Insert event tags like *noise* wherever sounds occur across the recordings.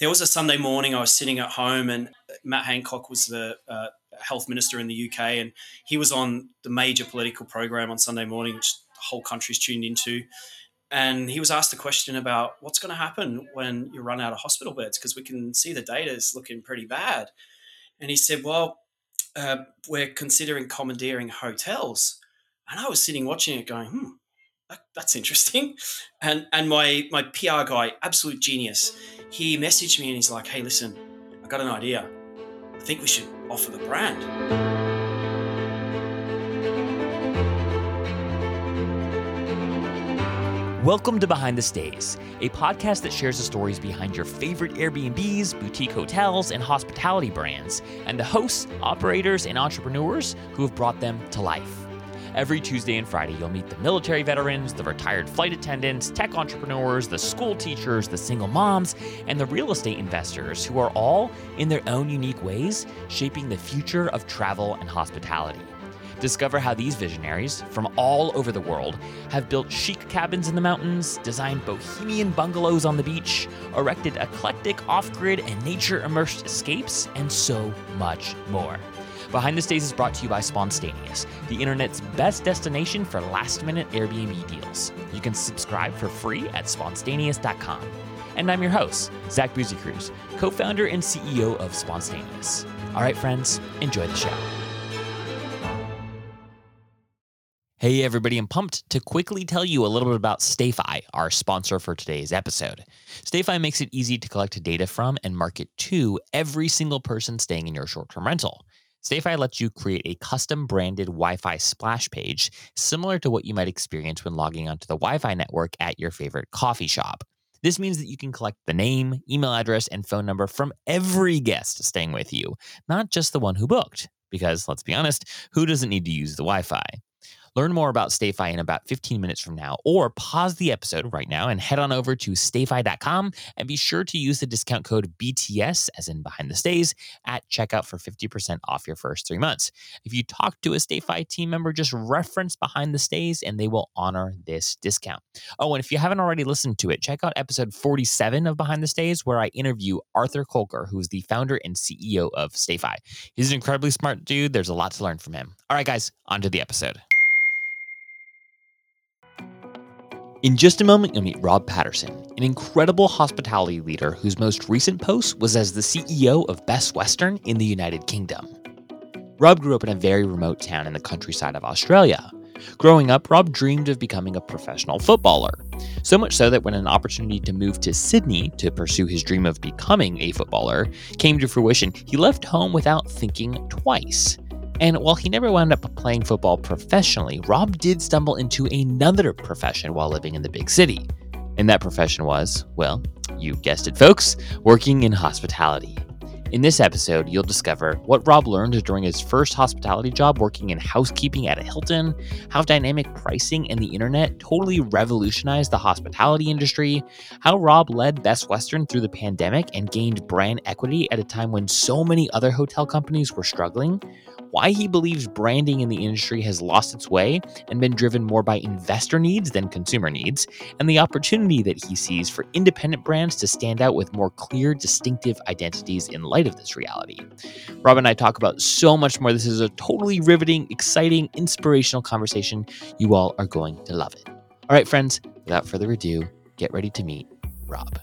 there was a Sunday morning I was sitting at home and Matt Hancock was the uh, health minister in the UK and he was on the major political program on Sunday morning, which the whole country's tuned into. And he was asked a question about what's going to happen when you run out of hospital beds because we can see the data is looking pretty bad. And he said, Well, uh, we're considering commandeering hotels. And I was sitting watching it going, hmm, that, that's interesting. *laughs* And and my my PR guy, absolute genius, he messaged me and he's like, hey, listen, I got an idea. I think we should offer the brand. Welcome to Behind the Stays, a podcast that shares the stories behind your favorite Airbnbs, boutique hotels, and hospitality brands, and the hosts, operators, and entrepreneurs who have brought them to life. Every Tuesday and Friday, you'll meet the military veterans, the retired flight attendants, tech entrepreneurs, the school teachers, the single moms, and the real estate investors who are all, in their own unique ways, shaping the future of travel and hospitality. Discover how these visionaries from all over the world have built chic cabins in the mountains, designed bohemian bungalows on the beach, erected eclectic off grid and nature immersed escapes, and so much more. Behind the Stays is brought to you by Spontaneous, the internet's best destination for last minute Airbnb deals. You can subscribe for free at spontaneous.com. And I'm your host, Zach Busekrus, co founder and CEO of Spontaneous. All right, friends, enjoy the show. Hey, everybody, I'm pumped to quickly tell you a little bit about StayFi, our sponsor for today's episode. StayFi makes it easy to collect data from and market to every single person staying in your short term rental. StayFi lets you create a custom branded Wi Fi splash page, similar to what you might experience when logging onto the Wi Fi network at your favorite coffee shop. This means that you can collect the name, email address, and phone number from every guest staying with you, not just the one who booked. Because let's be honest, who doesn't need to use the Wi Fi? Learn more about StayFi in about 15 minutes from now, or pause the episode right now and head on over to stayfi.com and be sure to use the discount code BTS, as in behind the stays, at checkout for 50% off your first three months. If you talk to a StayFi team member, just reference behind the stays and they will honor this discount. Oh, and if you haven't already listened to it, check out episode 47 of Behind the Stays, where I interview Arthur Kolker, who's the founder and CEO of StayFi. He's an incredibly smart dude. There's a lot to learn from him. All right, guys, on to the episode. In just a moment, you'll meet Rob Patterson, an incredible hospitality leader whose most recent post was as the CEO of Best Western in the United Kingdom. Rob grew up in a very remote town in the countryside of Australia. Growing up, Rob dreamed of becoming a professional footballer. So much so that when an opportunity to move to Sydney to pursue his dream of becoming a footballer came to fruition, he left home without thinking twice. And while he never wound up playing football professionally, Rob did stumble into another profession while living in the big city. And that profession was, well, you guessed it, folks, working in hospitality. In this episode, you'll discover what Rob learned during his first hospitality job working in housekeeping at a Hilton, how dynamic pricing and the internet totally revolutionized the hospitality industry, how Rob led Best Western through the pandemic and gained brand equity at a time when so many other hotel companies were struggling, why he believes branding in the industry has lost its way and been driven more by investor needs than consumer needs, and the opportunity that he sees for independent brands to stand out with more clear, distinctive identities in light of this reality. Rob and I talk about so much more. This is a totally riveting, exciting, inspirational conversation. You all are going to love it. All right, friends, without further ado, get ready to meet Rob.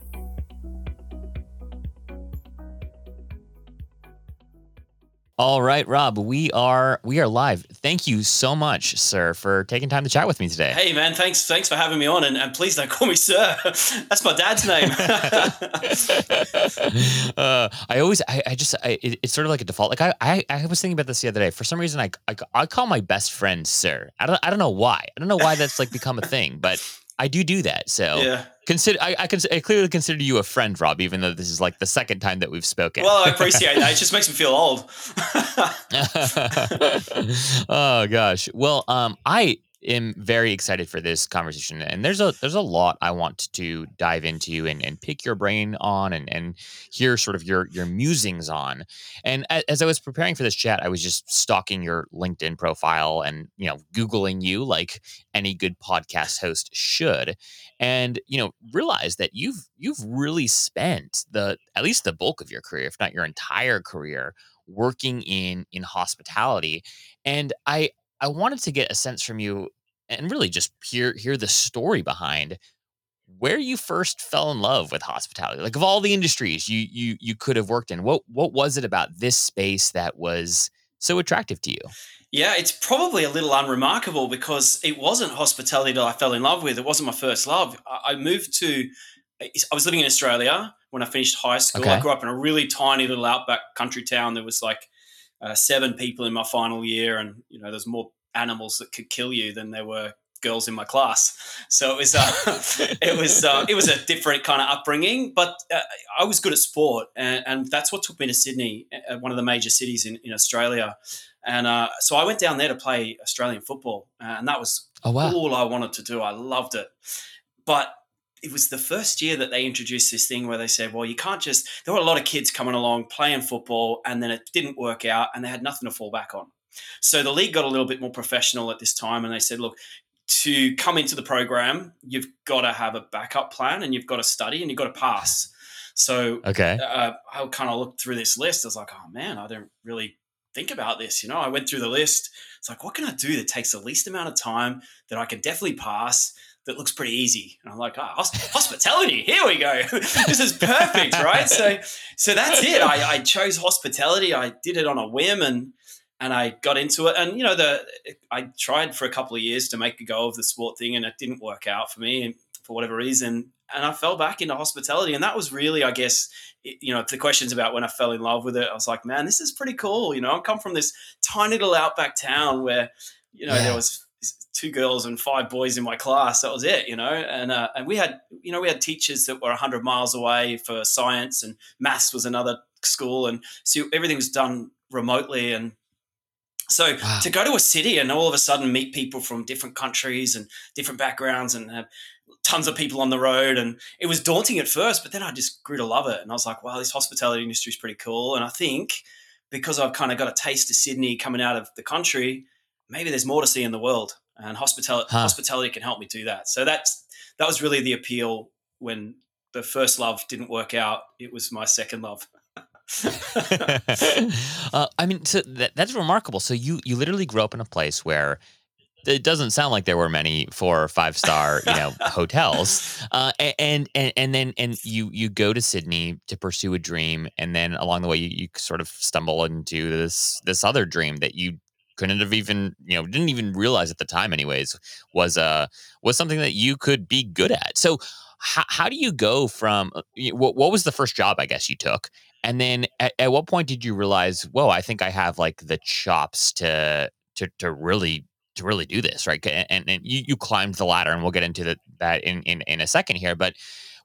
All right, Rob, we are we are live. Thank you so much, sir, for taking time to chat with me today. Hey man, thanks thanks for having me on and, and please don't call me sir. *laughs* That's my dad's name. *laughs* uh, I always I, I just I, it, it's sort of like a default. Like I, I I was thinking about this the other day. For some reason I, I I call my best friend sir. I don't I don't know why. I don't know why that's like become a thing, but I do do that. So yeah. consider I, I, cons- I clearly consider you a friend, Rob, even though this is like the second time that we've spoken. Well, I *laughs* appreciate that. It just makes me feel old. *laughs* oh gosh. Well, um, I am very excited for this conversation, and there's a there's a lot I want to dive into and, and pick your brain on, and and hear sort of your your musings on. And as I was preparing for this chat, I was just stalking your LinkedIn profile and you know googling you like any good podcast host should, and you know realize that you've you've really spent the at least the bulk of your career, if not your entire career, working in in hospitality and i i wanted to get a sense from you and really just hear hear the story behind where you first fell in love with hospitality like of all the industries you you you could have worked in what what was it about this space that was so attractive to you? Yeah it's probably a little unremarkable because it wasn't hospitality that i fell in love with it wasn't my first love. I moved to i was living in australia when i finished high school. Okay. i grew up in a really tiny little outback country town. There was like uh, seven people in my final year and you know there's more animals that could kill you than there were girls in my class. So it was uh, *laughs* it was uh, it was a different kind of upbringing, but uh, I was good at sport, and, and, that's what took me to Sydney, uh, one of the major cities in, in Australia. And uh, so I went down there to play Australian football, uh, and that was oh, wow. all I wanted to do. I loved it, but it was the first year that they introduced this thing where they said, well, you can't just. There were a lot of kids coming along playing football, and then it didn't work out, and they had nothing to fall back on. So the league got a little bit more professional at this time, and they said, look, to come into the program, you've got to have a backup plan, and you've got to study, and you've got to pass. So okay, uh, I kind of looked through this list. I was like, oh man, I don't really think about this. You know, I went through the list. It's like, what can I do that takes the least amount of time that I can definitely pass? That looks pretty easy, and I'm like, oh, *laughs* hospitality. Here we go. *laughs* this is perfect, right? So, so that's it. I, I chose hospitality. I did it on a whim, and and I got into it. And you know, the I tried for a couple of years to make a go of the sport thing, and it didn't work out for me for whatever reason. And I fell back into hospitality, and that was really, I guess, you know, the questions about when I fell in love with it. I was like, man, this is pretty cool. You know, I come from this tiny little outback town where, you know, yeah. there was two girls and five boys in my class. That was it, you know. And uh, and we had, you know, we had teachers that were hundred miles away for science, and maths was another school, and so everything was done remotely and so wow. to go to a city and all of a sudden meet people from different countries and different backgrounds and have tons of mm. people on the road and it was daunting at first, but then I just grew to love it and I was like, wow, this hospitality industry is pretty cool. And I think because I've kind of got a taste of Sydney coming out of the country, maybe there's more to see in the world and hospitality huh. hospitality can help me do that. So that's that was really the appeal when the first love didn't work out. It was my second love. *laughs* uh, I mean, so that, that's remarkable. So you you literally grew up in a place where it doesn't sound like there were many four or five star you know *laughs* hotels uh, and and and then and you you go to sydney to pursue a dream and then along the way you, you sort of stumble into this this other dream that you couldn't have even you know didn't even realize at the time anyways was uh was something that you could be good at so how, how do you go from uh, what, what was the first job i guess you took and then at, at what point did you realize, whoa, I think I have like the chops to to to really to really do this, right? And, and you, you climbed the ladder, and we'll get into the, that in, in in a second here. But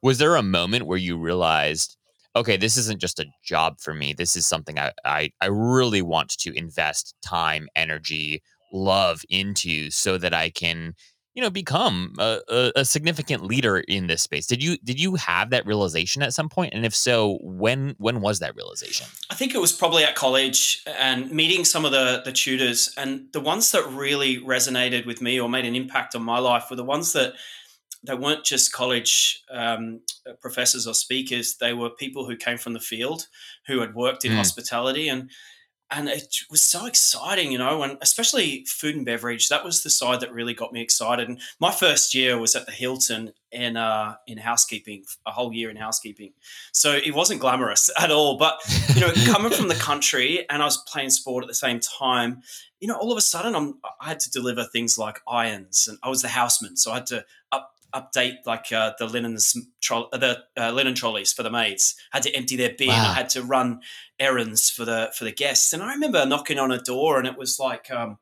was there a moment where you realized, okay, this isn't just a job for me. This is something I I, I really want to invest time, energy, love into, so that I can you know become a, a, a, significant leader in this space? Did you did you have that realization at some point? And if so when when was that realization? I think it was probably at college and meeting some of the the tutors. And the ones that really resonated with me or made an impact on my life were the ones that they weren't just college um, professors or speakers. They were people who came from the field who had worked in mm. hospitality. And and it was so exciting, you know, and especially food and beverage. That was the side that really got me excited. And my first year was at the Hilton in uh, in housekeeping, a whole year in housekeeping. So it wasn't glamorous *laughs* at all. But you know, coming from the *laughs* country and I was playing sport at the same time, you know, all of a sudden I'm I had to deliver things like irons, and I was the houseman, so I had to up update like uh, the linens tro- the uh, linen trolleys for the maids. Had to empty their bin. Wow. I had to run errands for the for the guests. And I remember knocking on a door, and it was like. Um,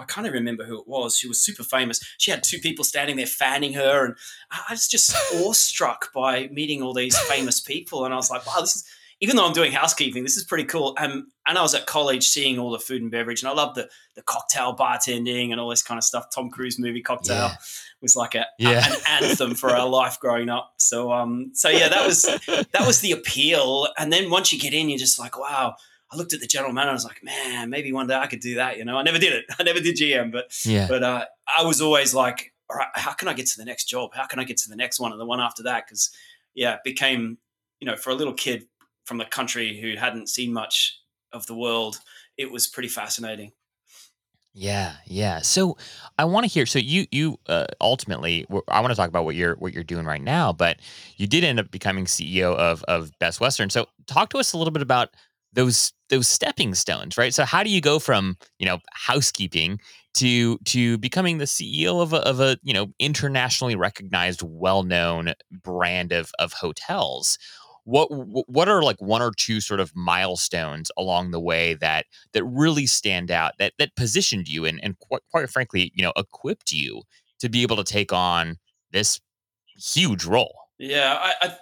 I can't even remember who it was. She was super famous. She had two people standing there fanning her, and I was just *laughs* awestruck by meeting all these famous people. And I was like, "Wow, this is even though I'm doing housekeeping, this is pretty cool. Um, and I was at college seeing all the food and beverage, and I love the the cocktail bartending and all this kind of stuff. Tom Cruise movie Cocktail yeah. was like a, yeah. a, an anthem for our life growing up. So um, so yeah, that was that was the appeal. And then once you get in, you're just like, wow. I looked at the general manager. I was like, man, maybe one day I could do that. You know, I never did it. *laughs* I never did GM, but yeah. but uh, I was always like, all right, how can I get to the next job? How can I get to the next one and the one after that? Because yeah, it became you know for a little kid from the country who hadn't seen much of the world, it was pretty fascinating. Yeah, yeah. So I want to hear. So you you uh, ultimately, I want to talk about what you're what you're doing right now. But you did end up becoming CEO of of Best Western. So talk to us a little bit about those those stepping stones, right? So how do you go from you know housekeeping to to becoming the CEO of a, of a you know internationally recognized, well known brand of of hotels? What what are like one or two sort of milestones along the way that that really stand out that that positioned you and and quite, quite frankly you know equipped you to be able to take on this huge role? Yeah I, I,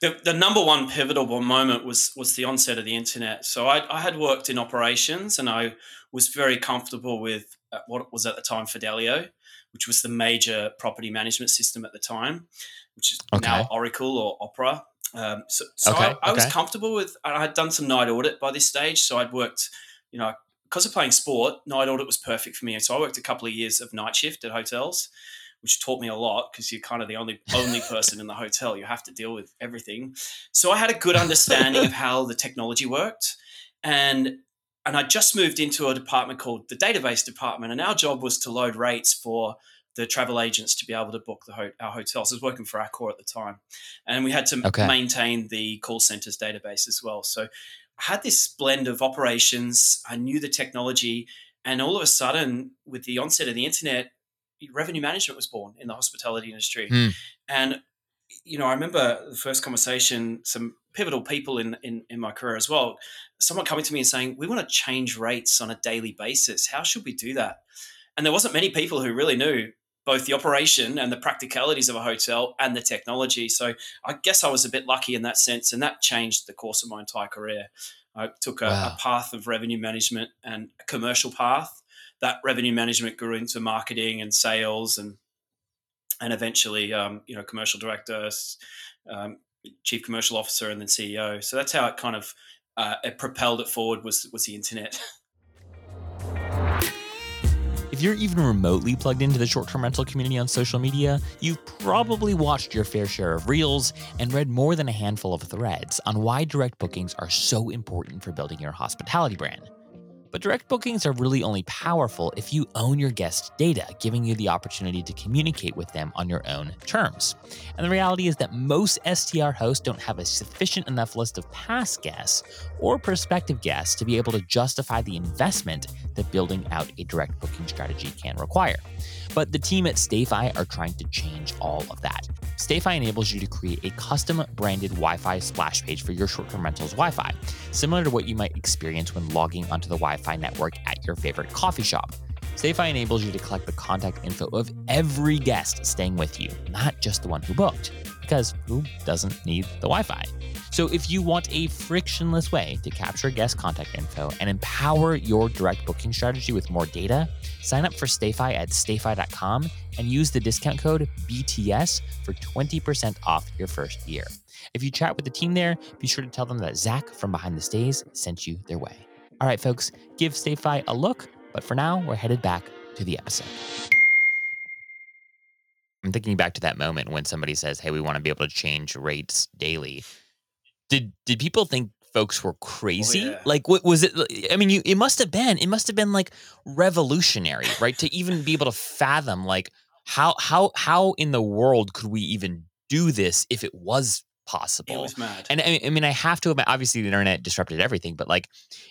the, the number one pivotal moment was was the onset of the internet. So I, I had worked in operations and i was very comfortable with uh, what was at the time fidelio which was the major property management system at the time which is okay. now oracle or opera um, so, so okay, I, I okay. was comfortable with. I had done some night audit by this stage, so I'd worked. You know, because of playing sport, night audit was perfect for me. So I worked a couple of years of night shift at hotels, which taught me a lot because you're kind of the only only person in the hotel. You have to deal with everything. So I had a good understanding of how the technology worked, and and I just moved into a department called the database department, and our job was to load rates for the travel agents to be able to book the ho- our hotels. I was working for Accor at the time, and we had to okay. maintain the call centers database as well. So I had this blend of operations. I knew the technology, and all of a sudden, with the onset of the internet, revenue management was born in the hospitality industry. Mm. And you know, I remember the first conversation. Some pivotal people in, in in my career as well. Someone coming to me and saying, "We want to change rates on a daily basis. How should we do that?" And there wasn't many people who really knew both the operation and the practicalities of a hotel and the technology. So I guess I was a bit lucky in that sense, and that changed the course of my entire career. I took a, wow. a path of revenue management and a commercial path. That revenue management grew into marketing and sales, and and eventually, um, you know, commercial director, um, chief commercial officer, and then CEO. So that's how it kind of uh, it propelled it forward was was the internet. *laughs* If you're even remotely plugged into the short term rental community on social media, you've probably watched your fair share of reels and read more than a handful of threads on why direct bookings are so important for building your hospitality brand. But direct bookings are really only powerful if you own your guest data, giving you the opportunity to communicate with them on your own terms. And the reality is that most STR hosts don't have a sufficient enough list of past guests or prospective guests to be able to justify the investment that building out a direct booking strategy can require. But the team at StayFi are trying to change all of that. StayFi enables you to create a custom branded Wi Fi splash page for your short term rentals Wi Fi, similar to what you might experience when logging onto the Wi Fi network at your favorite coffee shop. StayFi enables you to collect the contact info of every guest staying with you, not just the one who booked, because who doesn't need the Wi Fi? So, if you want a frictionless way to capture guest contact info and empower your direct booking strategy with more data, sign up for StayFi at stayfi.com and use the discount code BTS for 20% off your first year. If you chat with the team there, be sure to tell them that Zach from Behind the Stays sent you their way. All right, folks, give StayFi a look, but for now, we're headed back to the episode. I'm thinking back to that moment when somebody says, "Hey, we want to be able to change rates daily." Did did people think folks were oh, crazy? Oh, yeah. Like, what was it? I mean, you it must have been it must have been like revolutionary, right? to even be able to fathom like how how how in the world could we even do this if it was possible? It was mad. And I mean, I have to. Obviously, the internet disrupted everything, but like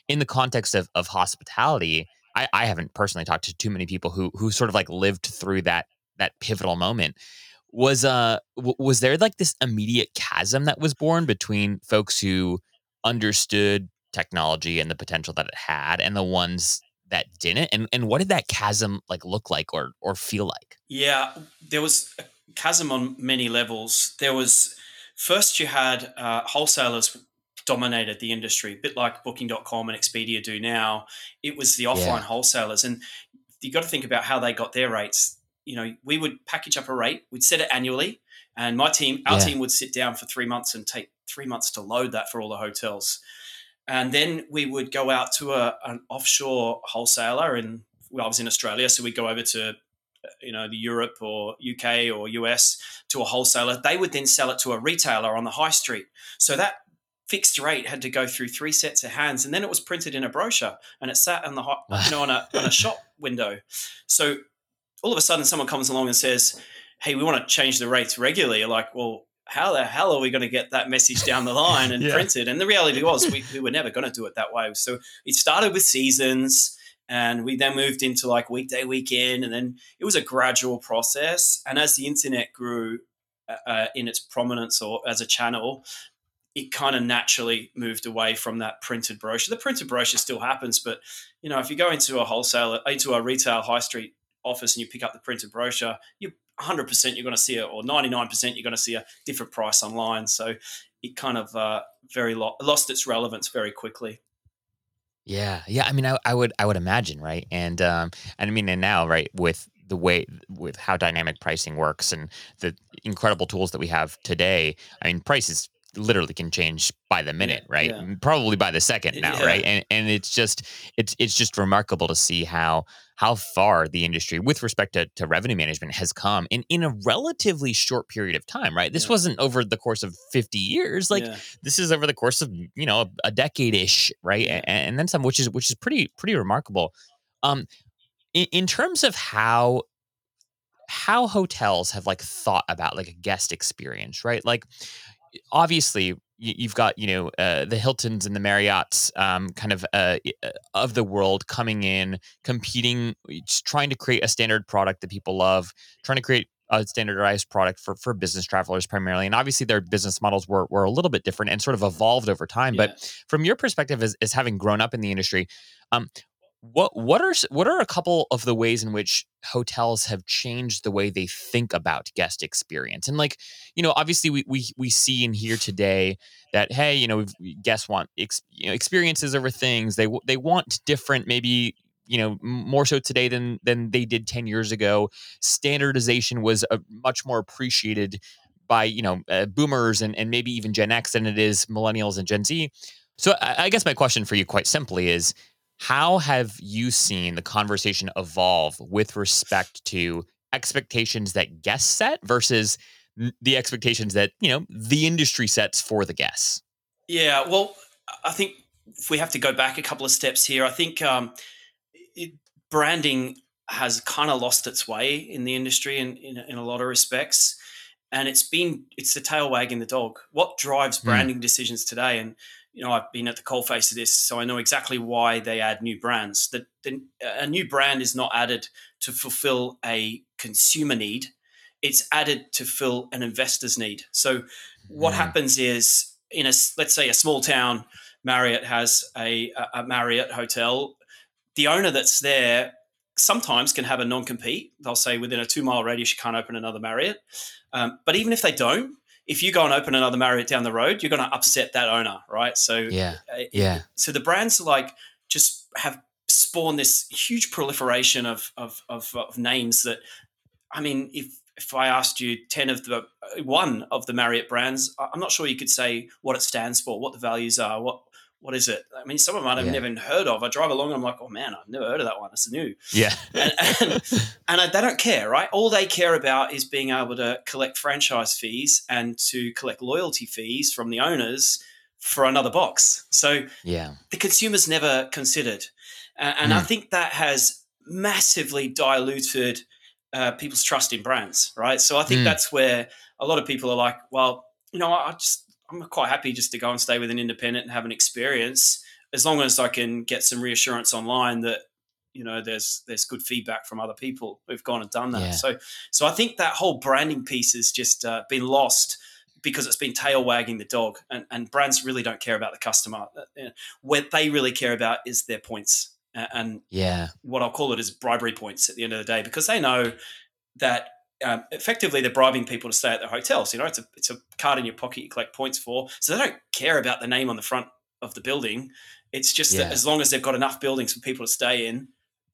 in the context of of hospitality. I, I haven't personally talked to too many people who who sort of like lived through that that pivotal moment was uh w- was there like this immediate chasm that was born between folks who understood technology and the potential that it had and the ones that didn't and and what did that chasm like look like or or feel like yeah there was a chasm on many levels there was first you had uh, wholesalers dominated the industry, a bit like Booking.com and Expedia do now. It was the offline yeah. wholesalers, and you got to think about how they got their rates. You know, we would package up a rate, we'd set it annually, and my team, our yeah. team, would sit down for three months and take three months to load that for all the hotels, and then we would go out to a, an offshore wholesaler, and well, I was in Australia, so we'd go over to you know the Europe or UK or US to a wholesaler. They would then sell it to a retailer on the high street. So that fixed rate had to go through three sets of hands, and then it was printed in a brochure, and it sat on the hot, you know on a on a shop window. So all of a sudden, someone comes along and says, "Hey, we want to change the rates regularly." You're like, well. How the hell are we going to get that message down the *laughs* line and yeah. printed? And the reality was, we, *laughs* we were never going to do it that way. So it started with seasons, and we then moved into like weekday weekend and then it was a gradual process and as the internet grew uh, uh in its prominence or as a channel it kind of naturally moved away from that printed brochure. The printed brochure still happens, but you know, if you go into a wholesaler, into a retail high street office and you pick up the printed brochure, you 100% you're going to see it, or 99% you're going to see a different price online. So it kind of uh, very lo- lost its relevance very quickly. Yeah, yeah. I mean, I, I would, I would imagine, right? And um, and I mean, and now, right, with the way with how dynamic pricing works and the incredible tools that we have today, I mean, price is literally can change by the minute, yeah, right? Yeah. Probably by the second now, yeah. right? And and it's just it's it's just remarkable to see how how far the industry with respect to, to revenue management has come in in a relatively short period of time, right? This wasn't over the course of 50 years. Like this is over the course of, you know, a, a decade ish, right? And, and, then some, which is which is pretty pretty remarkable. Um in, in terms of how how hotels have like thought about like a guest experience, right? Like obviously you've got you know uh, the Hiltons and the Marriotts um, kind of uh, uh, of the world coming in, competing, trying to create a standard product that people love, trying to create a standardized product for for business travelers primarily. And obviously their business models were were a little bit different and sort of evolved over time. Yeah. But from your perspective as, as having grown up in the industry, um, what what are what are a couple of the ways in which hotels have changed the way they think about guest experience? And like you know obviously we we, we see and hear today that hey you know guests want ex, you know, experiences over things they they want different maybe you know more so today than than they did 10 years ago. Standardization was a, much more appreciated by you know uh, boomers and, and maybe even gen x than it is millennials and gen z. So I, I guess my question for you quite simply is how have you seen the conversation evolve with respect to expectations that guests set versus the expectations that, you know, the industry sets for the guests? Yeah, well, I think if we have to go back a couple of steps here, I think um, it, branding has kind of lost its way in the industry in, in, in, a lot of respects. And it's been, it's the tail wagging the dog. What drives hmm. branding mm. decisions today? And you know, I've been at the coalface of this, so I know exactly why they add new brands. That a new brand is not added to fulfill a consumer need; it's added to fill an investor's need. So, what mm. happens is, in a let's say a small town, Marriott has a, a Marriott hotel. The owner that's there sometimes can have a non-compete. They'll say within a two-mile radius you can't open another Marriott. Um, but even if they don't, if you go and open another Marriott down the road, you're going to upset that owner, right? So yeah, uh, yeah. So the brands like just have spawned this huge proliferation of of, of, of names that, I mean, if if I asked you ten of the uh, one of the Marriott brands, I'm not sure you could say what it stands for, what the values are, what what is it? I mean, some of them I've yeah. never even heard of. I drive along, and I'm like, oh man, I've never heard of that one. It's new. Yeah. *laughs* and, and, and I, they don't care, right? All they care about is being able to collect franchise fees and to collect loyalty fees from the owners for another box. So yeah, the consumer's never considered. Uh, and mm. I think that has massively diluted uh, people's trust in brands, right? So I think mm. that's where a lot of people are like, well, you know, I just I'm quite happy just to go and stay with an independent and have an experience as long as I can get some reassurance online that you know there's there's good feedback from other people who've gone and done that. Yeah. So so I think that whole branding piece has just uh, been lost because it's been tail wagging the dog, and, and brands really don't care about the customer. Uh, what they really care about is their points, and yeah, what I'll call it is bribery points at the end of the day, because they know that um, effectively they're bribing people to stay at their hotels. You know, it's a it's a card in your pocket you collect points for. So they don't care about the name on the front of the building. It's just yeah. that as long as they've got enough buildings for people to stay in,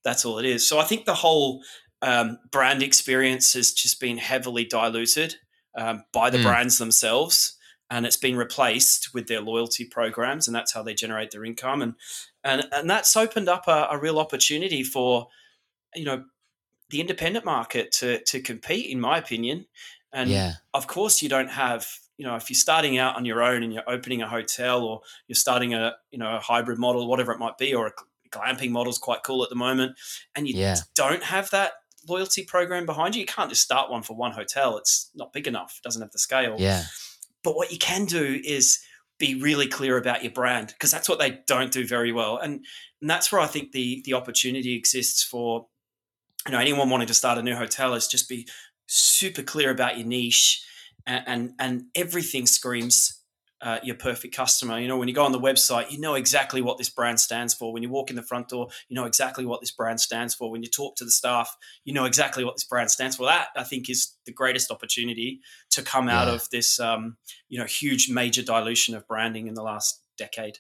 that's all it is. So I think the whole um, brand experience has just been heavily diluted um, by the mm. brands themselves, and it's been replaced with their loyalty programs, and that's how they generate their income. And and and that's opened up a, a real opportunity for you know the independent market to to compete, in my opinion. And yeah. of course, you don't have you know if you're starting out on your own and you're opening a hotel or you're starting a you know a hybrid model, whatever it might be, or a glamping model is quite cool at the moment, and you yeah. don't have that loyalty program behind you, you can't just start one for one hotel. It's not big enough. It doesn't have the scale. Yeah. But what you can do is be really clear about your brand because that's what they don't do very well. And, and that's where I think the the opportunity exists for you know anyone wanting to start a new hotel is just be super clear about your niche and and, and everything screams uh, your perfect customer. You know, when you go on the website, you know exactly what this brand stands for. When you walk in the front door, you know exactly what this brand stands for. When you talk to the staff, you know exactly what this brand stands for. That I think is the greatest opportunity to come out of this, um, you know, huge major dilution of branding in the last decade.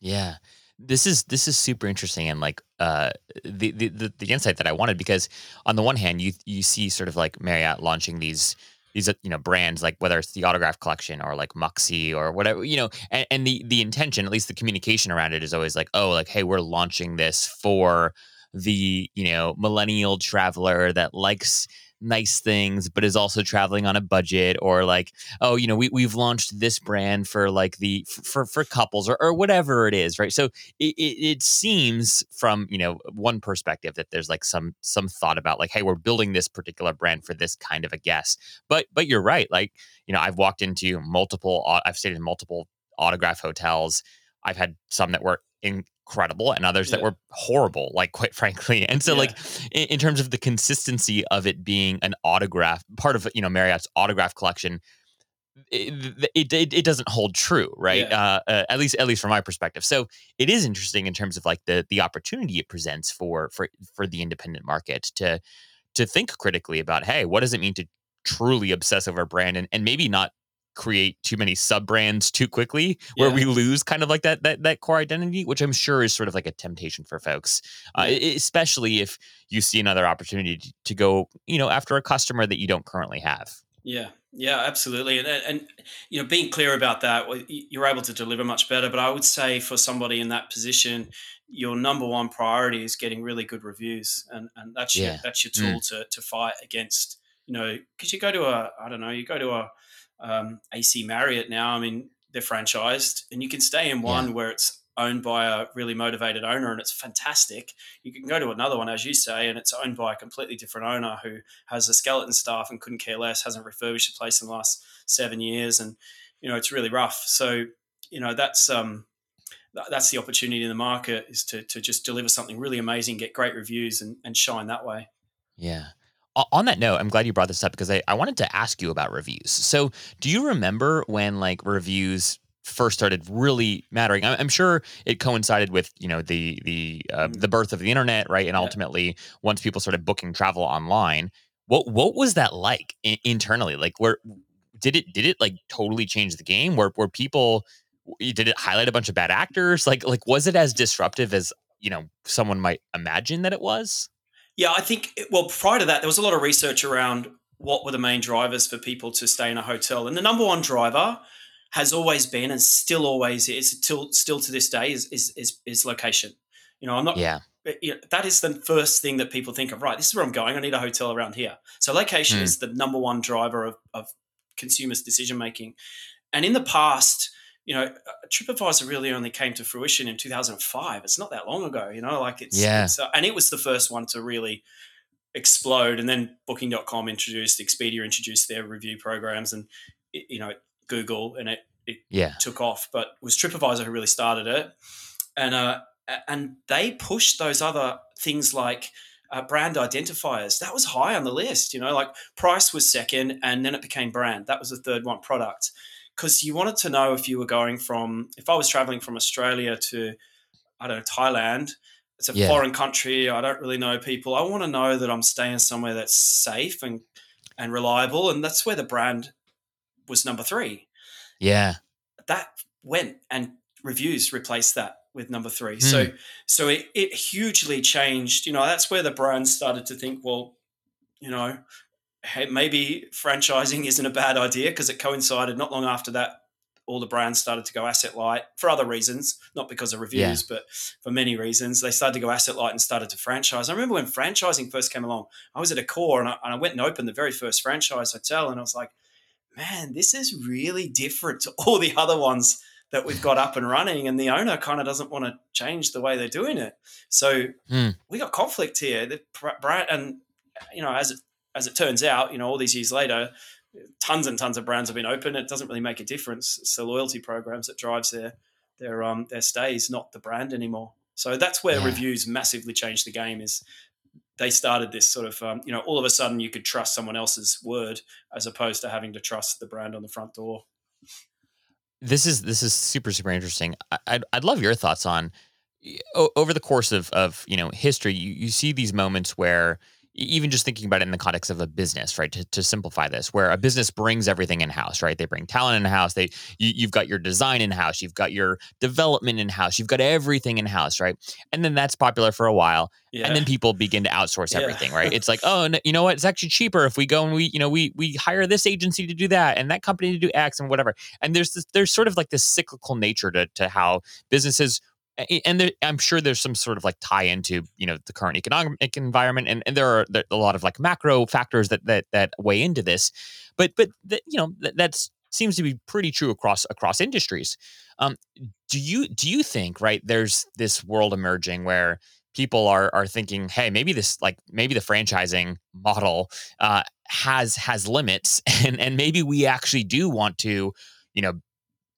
Yeah, this is this is super interesting and like uh the, the the insight that I wanted because on the one hand you you see sort of like Marriott launching these these you know brands like whether it's the autograph collection or like Moxy or whatever you know and, and the the intention at least the communication around it is always like oh like hey we're launching this for the you know millennial traveler that likes nice things but is also traveling on a budget or like oh you know we, we've launched this brand for like the for for couples or, or whatever it is right? So it, it, it seems from you know one perspective that there's like some some thought about like hey we're building this particular brand for this kind of a guest. But but you're right like you know i've walked into multiple i've stayed in multiple autograph hotels. I've had some that were in incredible and others yeah. that were horrible like quite *laughs* frankly and so yeah. like in, in, terms of the consistency of it being an autograph part of you know marriott's autograph collection it, it, it, it doesn't hold true right yeah. uh, uh, at least at least from my perspective so it is interesting in terms of like the the opportunity it presents for for for the independent market to to think critically about hey what does it mean to truly obsess over a brand and, and maybe not create too many sub brands too quickly where yeah. we lose kind of like that that that core identity which i'm sure is sort of like a temptation for folks uh, especially if you see another opportunity to, to go you know after a customer that you don't currently have yeah yeah absolutely and, and you know being clear about that you're able to deliver much better but i would say for somebody in that position your number one priority is getting really good reviews and and that's yeah. your that's your tool mm. to to fight against you know because you go to a i don't know you go to a um, AC Marriott now. I mean, they're franchised, and you can stay in one yeah. where it's owned by a really motivated owner and it's fantastic. You can go to another one, as you say, and it's owned by a completely different owner who has a skeleton staff and couldn't care less, hasn't refurbished the place in the last seven years, and you know it's really rough. So you know that's um, that's the opportunity in the market is to to just deliver something really amazing, get great reviews, and, and shine that way. Yeah on that note, I'm glad you brought this up because I, I wanted to ask you about reviews. So, do you remember when like reviews first started really mattering? I'm, sure it coincided with you know the the uh, the birth of the internet, right? And ultimately, once people started booking travel online, what what was that like in, internally? Like, where did it did it like totally change the game? Where where people did it highlight a bunch of bad actors? Like like was it as disruptive as you know someone might imagine that it was? Yeah, I think, well, prior to that, there was a lot of research around what were the main drivers for people to stay in a hotel. And the number one driver has always been and still always is, still, still to this day, is, is, is, is location. You know, I'm not, yeah. You know, that is the first thing that people think of, right? This is where I'm going. I need a hotel around here. So location mm. is the number one driver of, of consumers' decision making. And in the past, you know, TripAdvisor really only came to fruition in 2005. It's not that long ago, you know, like it's, yeah. It's, uh, and it was the first one to really explode. And then Booking.com introduced, Expedia introduced their review programs and, it, you know, Google and it, it yeah. took off. But it was TripAdvisor who really started it. And, uh, and they pushed those other things like, uh, brand identifiers. That was high on the list, you know, like price was second and then it became brand. That was the third one, product because you wanted to know if you were going from if I was traveling from Australia to I don't know Thailand. It's a yeah. foreign country. I don't really know people. I want to know that I'm staying somewhere that's safe and and reliable, and that's where the brand was number three. Yeah, that went and reviews replaced that with number three. Mm. So so it, it hugely changed. You know, that's where the brand started to think, well, you know, hey, maybe franchising isn't a bad idea because it coincided not long after that. All the brands started to go asset light for other reasons, not because of reviews, yeah. but for many reasons. They started to go asset light and started to franchise. I remember when franchising first came along, I was at Accor and I, and I went and opened the very first franchise hotel, and I was like, man, this is really different to all the other ones that we've got up and running, and the owner kind of doesn't want to change the way they're doing it. So mm. we got conflict here. The brand, and you know, as it as it turns out, you know, all these years later, tons and tons of brands have been open. It doesn't really make a difference. It's the loyalty programs that drives their their um their stays, not the brand anymore. So that's where yeah. reviews massively changed the game. Is they started this sort of um, you know all of a sudden you could trust someone else's word as opposed to having to trust the brand on the front door this is this is super super interesting. I'd I'd love your thoughts on over the course of of you know history. You you see these moments where even just thinking about it in the context of a business, right? To, to simplify this, where a business brings everything in house, right? They bring talent in house. They you, have got your design in house, you've got your development in house, you've got everything in house, right? And then that's popular for a while, yeah. and then people begin to outsource yeah. everything, right? It's like, *laughs* oh, no, you know what? It's actually cheaper if we go and we, you know, we we hire this agency to do that and that company to do X and whatever. And there's this, there's sort of like this cyclical nature to to how businesses and there, I'm sure there's some sort of like tie into you know the current economic environment, and, and there are a lot of like macro factors that that that weigh into this, but but the, you know that that's seems to be pretty true across across industries. Um, do you do you think right there's this world emerging where people are are thinking, hey, maybe this like maybe the franchising model uh, has has limits, *laughs* and and maybe we actually do want to you know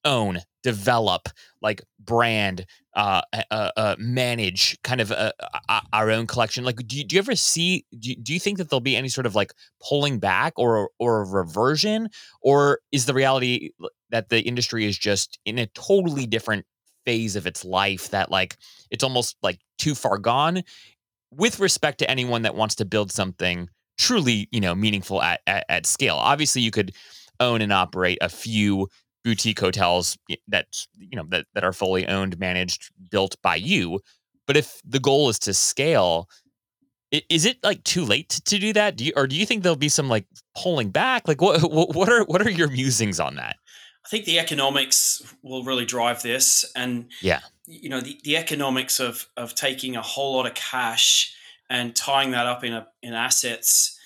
own develop like brand uh, uh, uh, manage kind of uh, our own collection like do you, do you ever see do you, do you think that there'll be any sort of like pulling back or or a reversion? Or is the reality that the industry is just in a totally different phase of its life that like it's almost like too far gone? With respect to anyone that wants to build something truly you know meaningful at, at, at scale obviously you could own and operate a few boutique hotels that you know that, that are fully owned managed built by you but if the goal is to scale is it like too late to do that? Do you or do you think there'll be some like pulling back? Like *laughs* what what are what are your musings on that? I think the economics will really drive this and yeah. you know the, the economics of of taking a whole lot of cash and tying that up in a in assets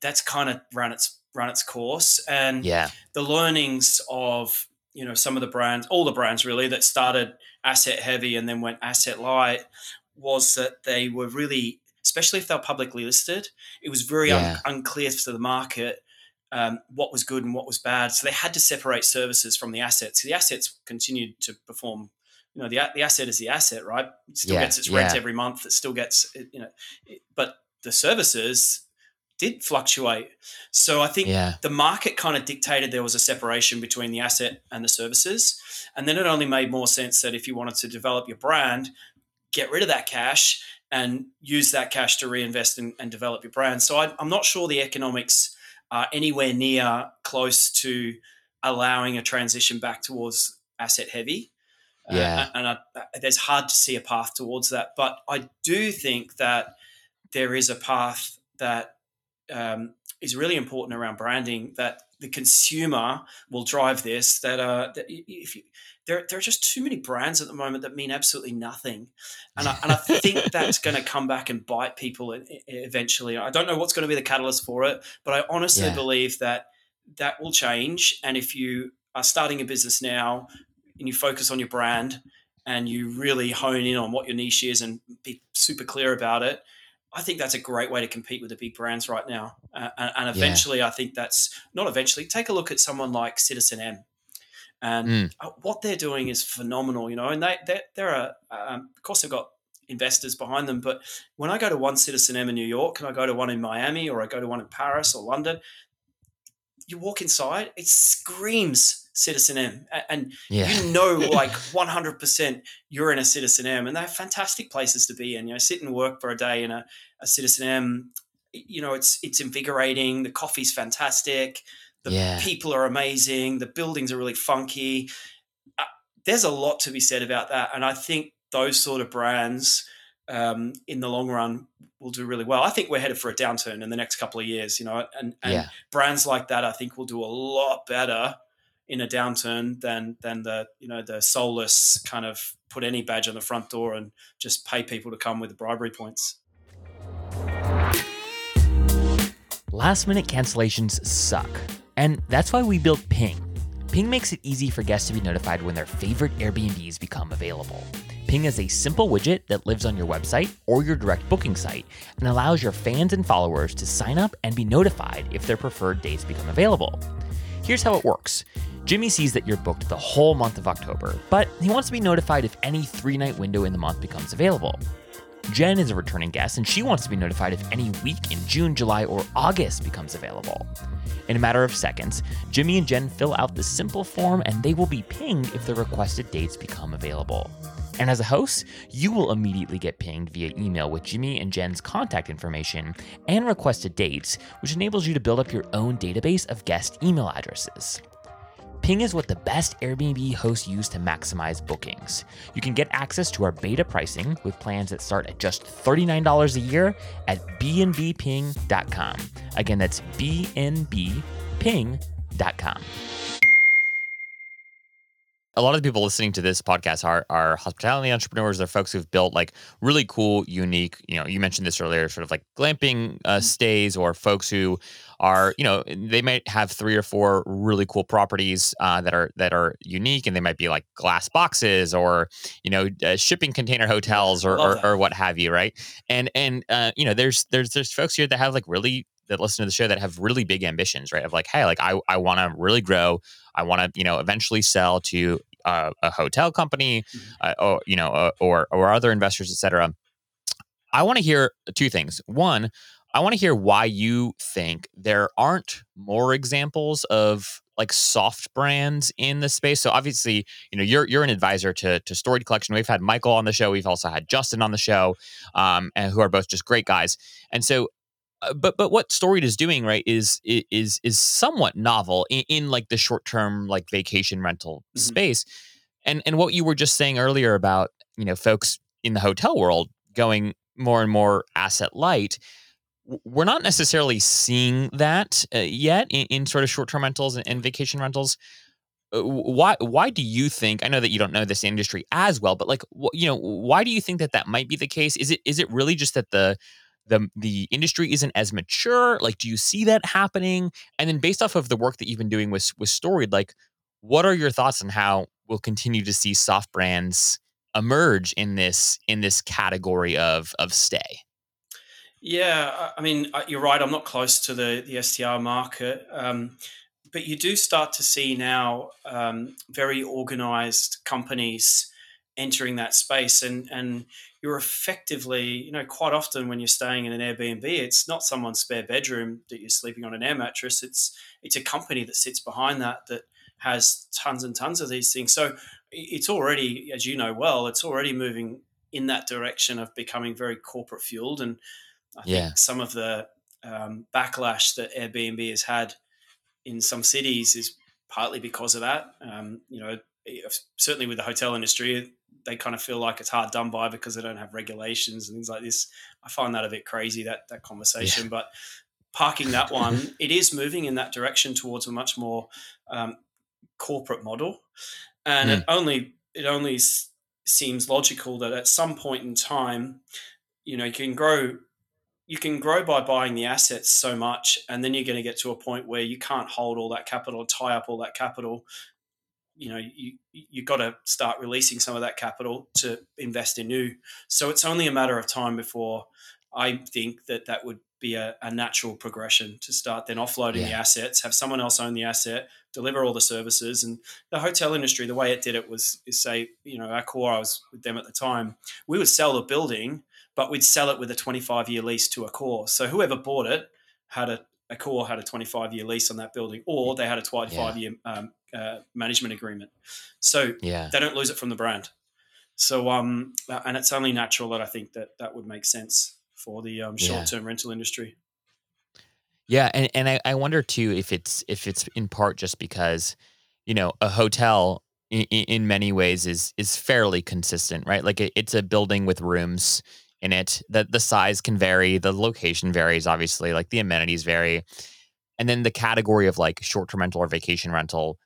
that's kind of run its run its course. And yeah. the learnings of you know some of the brands, all the brands really that started asset heavy and then went asset light, was that they were really, especially if they were publicly listed, it was very yeah. un- unclear to the market um, what was good and what was bad. So they had to separate services from the assets. The assets continued to perform. You know, the the asset is the asset, right? It still yeah, gets its rent yeah. every month. It still gets, you know, but the services did fluctuate. So I think yeah. the market kind of dictated there was a separation between the asset and the services. And then it only made more sense that if you wanted to develop your brand, get rid of that cash and use that cash to reinvest in, and develop your brand. So I, am not sure the economics are anywhere near close to allowing a transition back towards asset heavy. Uh, yeah. Uh, and I, there's hard to see a path towards that. But I do think that there is a path that um, is really important around branding that the consumer will drive this that uh that if you, there, there are just too many brands at the moment that mean absolutely nothing. And I, and I *laughs* think that's going to come back and bite people eventually. I don't know what's going to be the catalyst for it but i honestly yeah. believe that that will change. And if you are starting a business now and you focus on your brand and you really hone in on what your niche is and be super clear about it I think that's a great way to compete with the big brands right now. Uh, and, and, eventually, yeah. I think that's not eventually. Take a look at someone like citizenM, and mm. what they're doing is phenomenal. You know, and they they they're a um, of course they've got investors behind them. But when I go to one Citizen M in New York, and I go to one in Miami, or I go to one in Paris or London, you walk inside, it screams Citizen M, and yeah. you know *laughs* like 100% you're in a Citizen M, and they're fantastic places to be in you know sit and work for a day in a, a M; you know, it's it's invigorating. The coffee's fantastic. The Yeah. people are amazing. The buildings are really funky. Uh, there's a lot to be said about that, and I think those sort of brands um, in the long run will do really well. I think we're headed for a downturn in the next couple of years, you know, and, and Yeah. brands like that I think will do a lot better in a downturn than than the you know the soulless kind of put any badge on the front door and just pay people to come with the bribery points. Last minute cancellations suck. And that's why we built Ping. Ping makes it easy for guests to be notified when their favorite Airbnbs become available. Ping is a simple widget that lives on your website or your direct booking site and allows your fans and followers to sign up and be notified if their preferred dates become available. Here's how it works Jimmy sees that you're booked the whole month of October, but he wants to be notified if any three night window in the month becomes available. Jen is a returning guest and she wants to be notified if any week in June, July, or August becomes available. In a matter of seconds, Jimmy and Jen fill out the simple form and they will be pinged if the requested dates become available. And as a host, you will immediately get pinged via email with Jimmy and Jen's contact information and requested dates, which enables you to build up your own database of guest email addresses. Ping is what the best Airbnb hosts use to maximize bookings. You can get access to our beta pricing with plans that start at just $39 a year at bnbping.com. Again, that's bnbping.com. A lot of the people listening to this podcast are are hospitality entrepreneurs. They're folks who've built like really cool, unique. You know, you mentioned this earlier, sort of like glamping uh, stays, or folks who are you know they might have three or four really cool properties uh, that are that are unique and they might be like glass boxes or you know uh, shipping container hotels or, or, or what have you right and and uh, you know there's there's there's folks here that have like really that listen to the show that have really big ambitions right of like hey like i, I want to really grow i want to you know eventually sell to uh, a hotel company Mhm. uh, or you know uh, or or other investors etc i want to hear two things one I want to hear why you think there aren't more examples of like soft brands in the space. So obviously, you know, you're you're an advisor to to Storied Collection. We've had Michael on the show. We've also had Justin on the show, um, and who are both just great guys. And so, but but what Storied is doing right is is is somewhat novel in, in like the short term like vacation rental Mhm. space. And and what you were just saying earlier about you know folks in the hotel world going more and more asset light we're not necessarily seeing that uh, yet in, in sort of short-term rentals and, and vacation rentals. Uh, Why? Why do you think? I know that you don't know this industry as well, but like, wh- you know, why do you think that that might be the case? Is it is it really just that the the the industry isn't as mature? Like, do you see that happening? And then, based off of the work that you've been doing with with Storied, like, what are your thoughts on how we'll continue to see soft brands emerge in this in this category of of stay? Yeah, I mean, uh, you're right. I'm not close to the the STR market, um, but you do start to see now um, very organized companies entering that space, and and you're effectively, you know, quite often when you're staying in an Airbnb, it's not someone's spare bedroom that you're sleeping on an air mattress. It's it's a company that sits behind that that has tons and tons of these things. So it's already, as you know well, it's already moving in that direction of becoming very corporate fueled and I Yeah. think some of the um, backlash that Airbnb has had in some cities is partly because of that. Um, you know, certainly with the hotel industry, they kind of feel like it's hard done by because they don't have regulations and things like this. I find that a bit crazy that that conversation, but parking that one, *laughs* it is moving in that direction towards a much more um, corporate model, and it only it only s- seems logical that at some point in time, you know, you can grow you can grow by buying the assets so much and then you're going to get to a point where you can't hold all that capital tie up all that capital you know you you got to start releasing some of that capital to invest in new. So it's only a matter of time before i think that that would be a, a natural progression to start then offloading the assets have someone else own the asset deliver all the services. And the hotel industry the way it did it was is say you know Accor i was with them at the time we would sell the building but we'd sell it with a 25 year lease to Accor. So whoever bought it had a, Accor had a 25 year lease on that building, or they had a 25 year um, uh, management agreement. So Yeah. they don't lose it from the brand. So um, and it's only natural that I think that that would make sense for the um, short term rental industry. Yeah, and, and I, I wonder too if it's if it's in part just because, you know, a hotel in, in many ways is is fairly consistent, right? Like it, it's a building with rooms in it. that the size can vary, the location varies, obviously, like the amenities vary. And then the category of like short-term rental or vacation rental,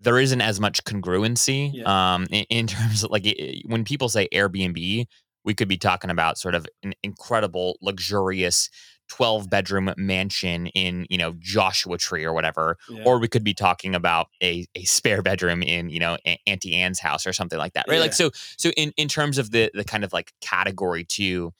there isn't as much congruency Yeah. um in, in *laughs* terms of like i- when people say Airbnb, we could be talking about sort of an incredible luxurious 12 bedroom mansion in, you know, Joshua Tree or whatever Yeah. or we could be talking about a, a spare bedroom in you know A- auntie anne's house or something like that right like so so in in terms of the the kind of like category too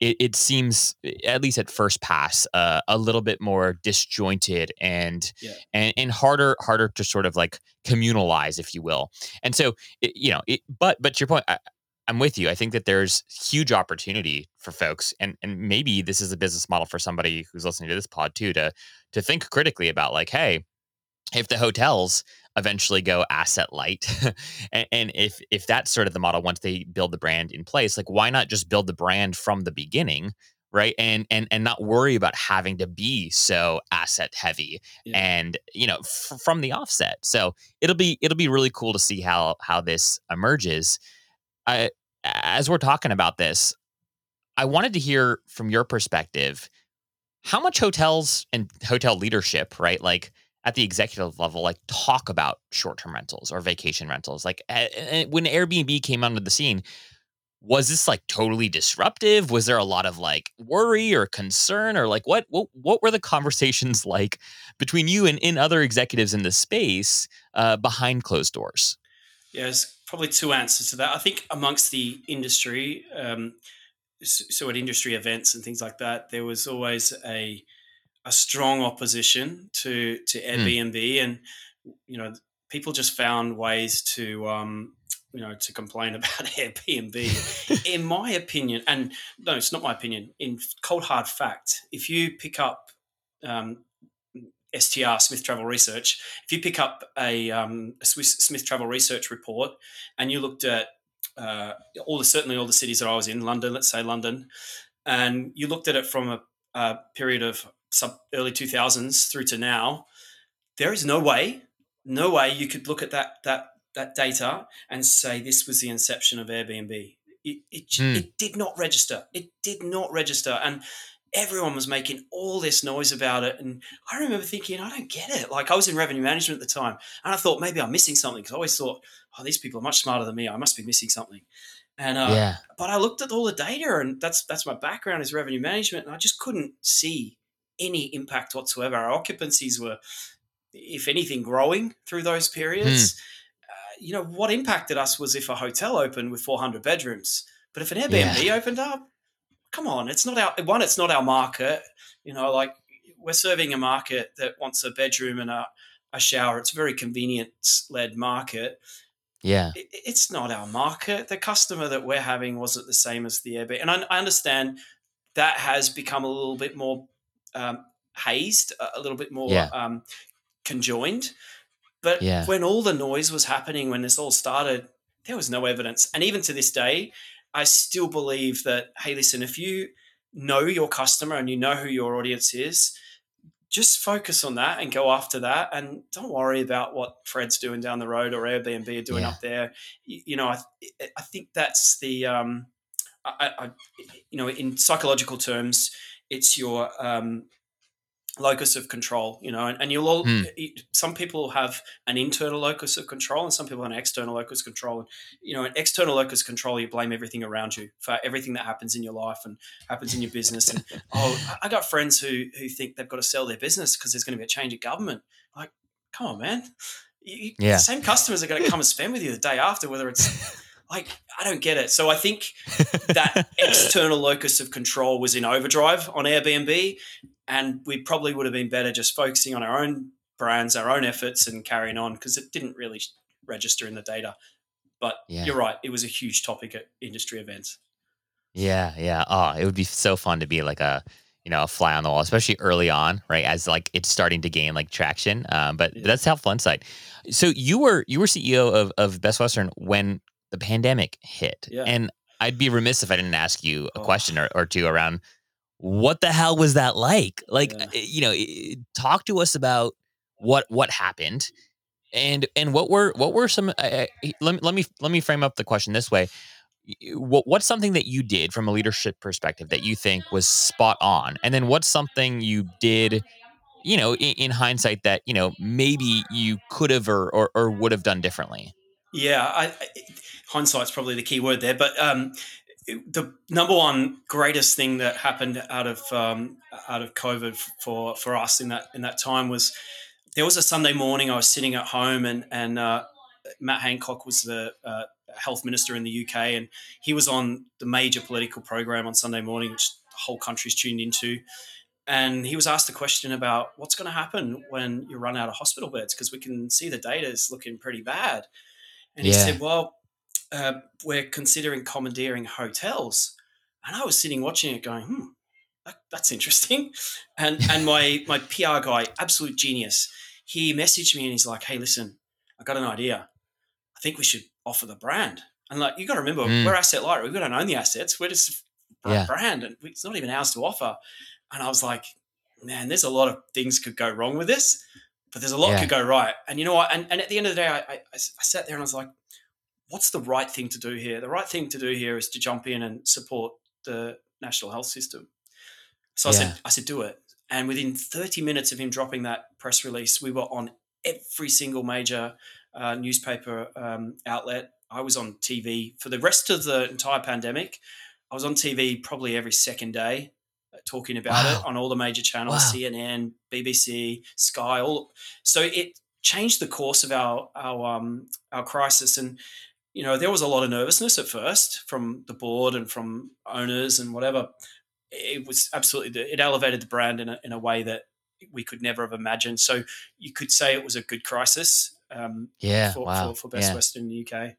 it, it seems at least at first pass uh, a little bit more disjointed and Yeah. and and harder harder to sort of like communalize if you will and so it, you know it, but but to your point I, I'm with you. I think that there's huge opportunity for folks, and and maybe this is a business model for somebody who's listening to this pod too to to think critically about like, hey, if the hotels eventually go asset light *laughs* and, and if if that's sort of the model once they build the brand in place like why not just build the brand from the beginning right and and and not worry about having to be so asset heavy Yeah. and you know f- from the offset so it'll be it'll be really cool to see how how this emerges I, as we're talking about this i wanted to hear from your perspective how much hotels and hotel leadership, right? Like at the executive level, like talk about short-term rentals or vacation rentals. Like when Airbnb came onto the scene, was this like totally disruptive? Was there a lot of like worry or concern or like what what what were the conversations *laughs* like between you and, and other executives in the space uh, behind closed doors? Yeah, there's probably two answers to that. I think amongst the industry, um, so at industry events and things like that, there was always a a strong opposition to to Airbnb, and you know, people just found ways to um, you know to complain *laughs* about Airbnb. *laughs* In my opinion, and no, it's not my opinion. In cold hard fact, if you pick up um, STR Smith Travel Research, if you pick up a, um, a Swiss Smith Travel Research report and you looked at uh, all the certainly all the cities that I was in, London, let's say London, and you looked at it from a, a period of sub early two thousands through to now, there is no way, no way you could look at that that that data and say this was the inception of Airbnb. It, it, Hmm. it did not register. It did not register, and everyone was making all this noise about it. And I remember thinking, I don't get it. Like I was in revenue management at the time, and I thought maybe I'm missing something because I always thought, oh, these people are much smarter than me. I must be missing something. And uh, yeah, but I looked at all the data, and that's that's my background is revenue management, and I just couldn't see any impact whatsoever. Our occupancies were, if anything, growing through those periods. Uh, you know what impacted us was if a hotel opened with 400 bedrooms, but if an Airbnb opened up, come on, it's not our one. It's not our market. You know, like we're serving a market that wants a bedroom and a, a shower. It's a very convenience led market yeah, it- it's not our market. The customer that we're having wasn't the same as the Airbnb, and I, I understand that has become a little bit more um, hazed, a- little bit more Yeah. um, conjoined. But Yeah. when all the noise was happening, when this all started, there was no evidence, and even to this day, I still believe that hey, listen, if you know your customer and you know who your audience is, just focus on that and go after that and don't worry about what fred's doing down the road or airbnb are doing Yeah. up there you, you know I, I think that's the um I, I you know in psychological terms it's your um locus of control you know and, and you'll all Hmm. some people have an internal locus of control and some people have an external locus of control and you know an external locus of control you blame everything around you for everything that happens in your life and happens in your business and oh *laughs* I- got friends who who think they've got to sell their business because there's going to be a change of government like come on man you- Yeah. the same customers are going to come and spend with you the day after whether it's *laughs* like i don't get it so i think *laughs* that external locus of control was in overdrive on Airbnb, and we probably would have been better just focusing on our own brands, our own efforts, and carrying on because it didn't really register in the data. But Yeah. you're right; it was a huge topic at industry events. Yeah, yeah. Oh, it would be so fun to be like a, you know, a fly on the wall, especially early on, right? As like it's starting to gain like traction. Um, but Yeah. that's helpful insight. So you were you were CEO of of Best Western when the pandemic hit, Yeah. and I'd be remiss if I didn't ask you a Oh. question or, or two around what the hell was that like? Like, Yeah. uh, you know, talk to us about what what happened, and and what were what were some. Uh, let me let me let me frame up the question this way. What what's something that you did from a leadership perspective that you think was spot on, and then what's something you did, you know, in, in hindsight that you know maybe you could have or or, or would have done differently. Yeah, I, I, hindsight's probably the key word there. But um, the number one greatest thing that happened out of um, out of COVID for for us in that in that time was there was a Sunday morning. I was sitting at home, and and uh, Matt Hancock was the uh, health minister in the UK, and he was on the major political program on Sunday morning, which the whole country's tuned into. And he was asked a question about what's going to happen when you run out of hospital beds because we can see the data is looking pretty bad. And he said, "Well, uh, we're considering commandeering hotels." And I was sitting watching it, going, "Hmm, that, that's interesting." *laughs* And and my my PR guy, absolute genius, he messaged me and he's like, "Hey, listen, I got an idea. I think we should offer the brand." And like, you got to remember, Mm. we're asset light. We don't own the assets. We're just a Yeah. brand, and it's not even ours to offer. And I was like, "Man, there's a lot of things could go wrong with this." But there's a lot Yeah. could go right, and you know what? And, and at the end of the day, I, I, I sat there and I was like, what's the right thing to do here? The right thing to do here is to jump in and support the national health system. So I said, I said, do it. And within 30 minutes of him dropping that press release, we were on every single major uh, newspaper um, outlet. I was on TV for the rest of the entire pandemic. I was on TV probably every second day, uh, talking about Wow. it on all the major channels: Wow. CNN, BBC, Sky. All so it changed the course of our our um, our crisis. And you know, there was a lot of nervousness at first from the board and from owners and whatever. It was absolutely it elevated the brand in a, in a way that we could never have imagined. So you could say it was a good crisis um, Yeah. for, wow. for, for Best yeah. Western in the UK.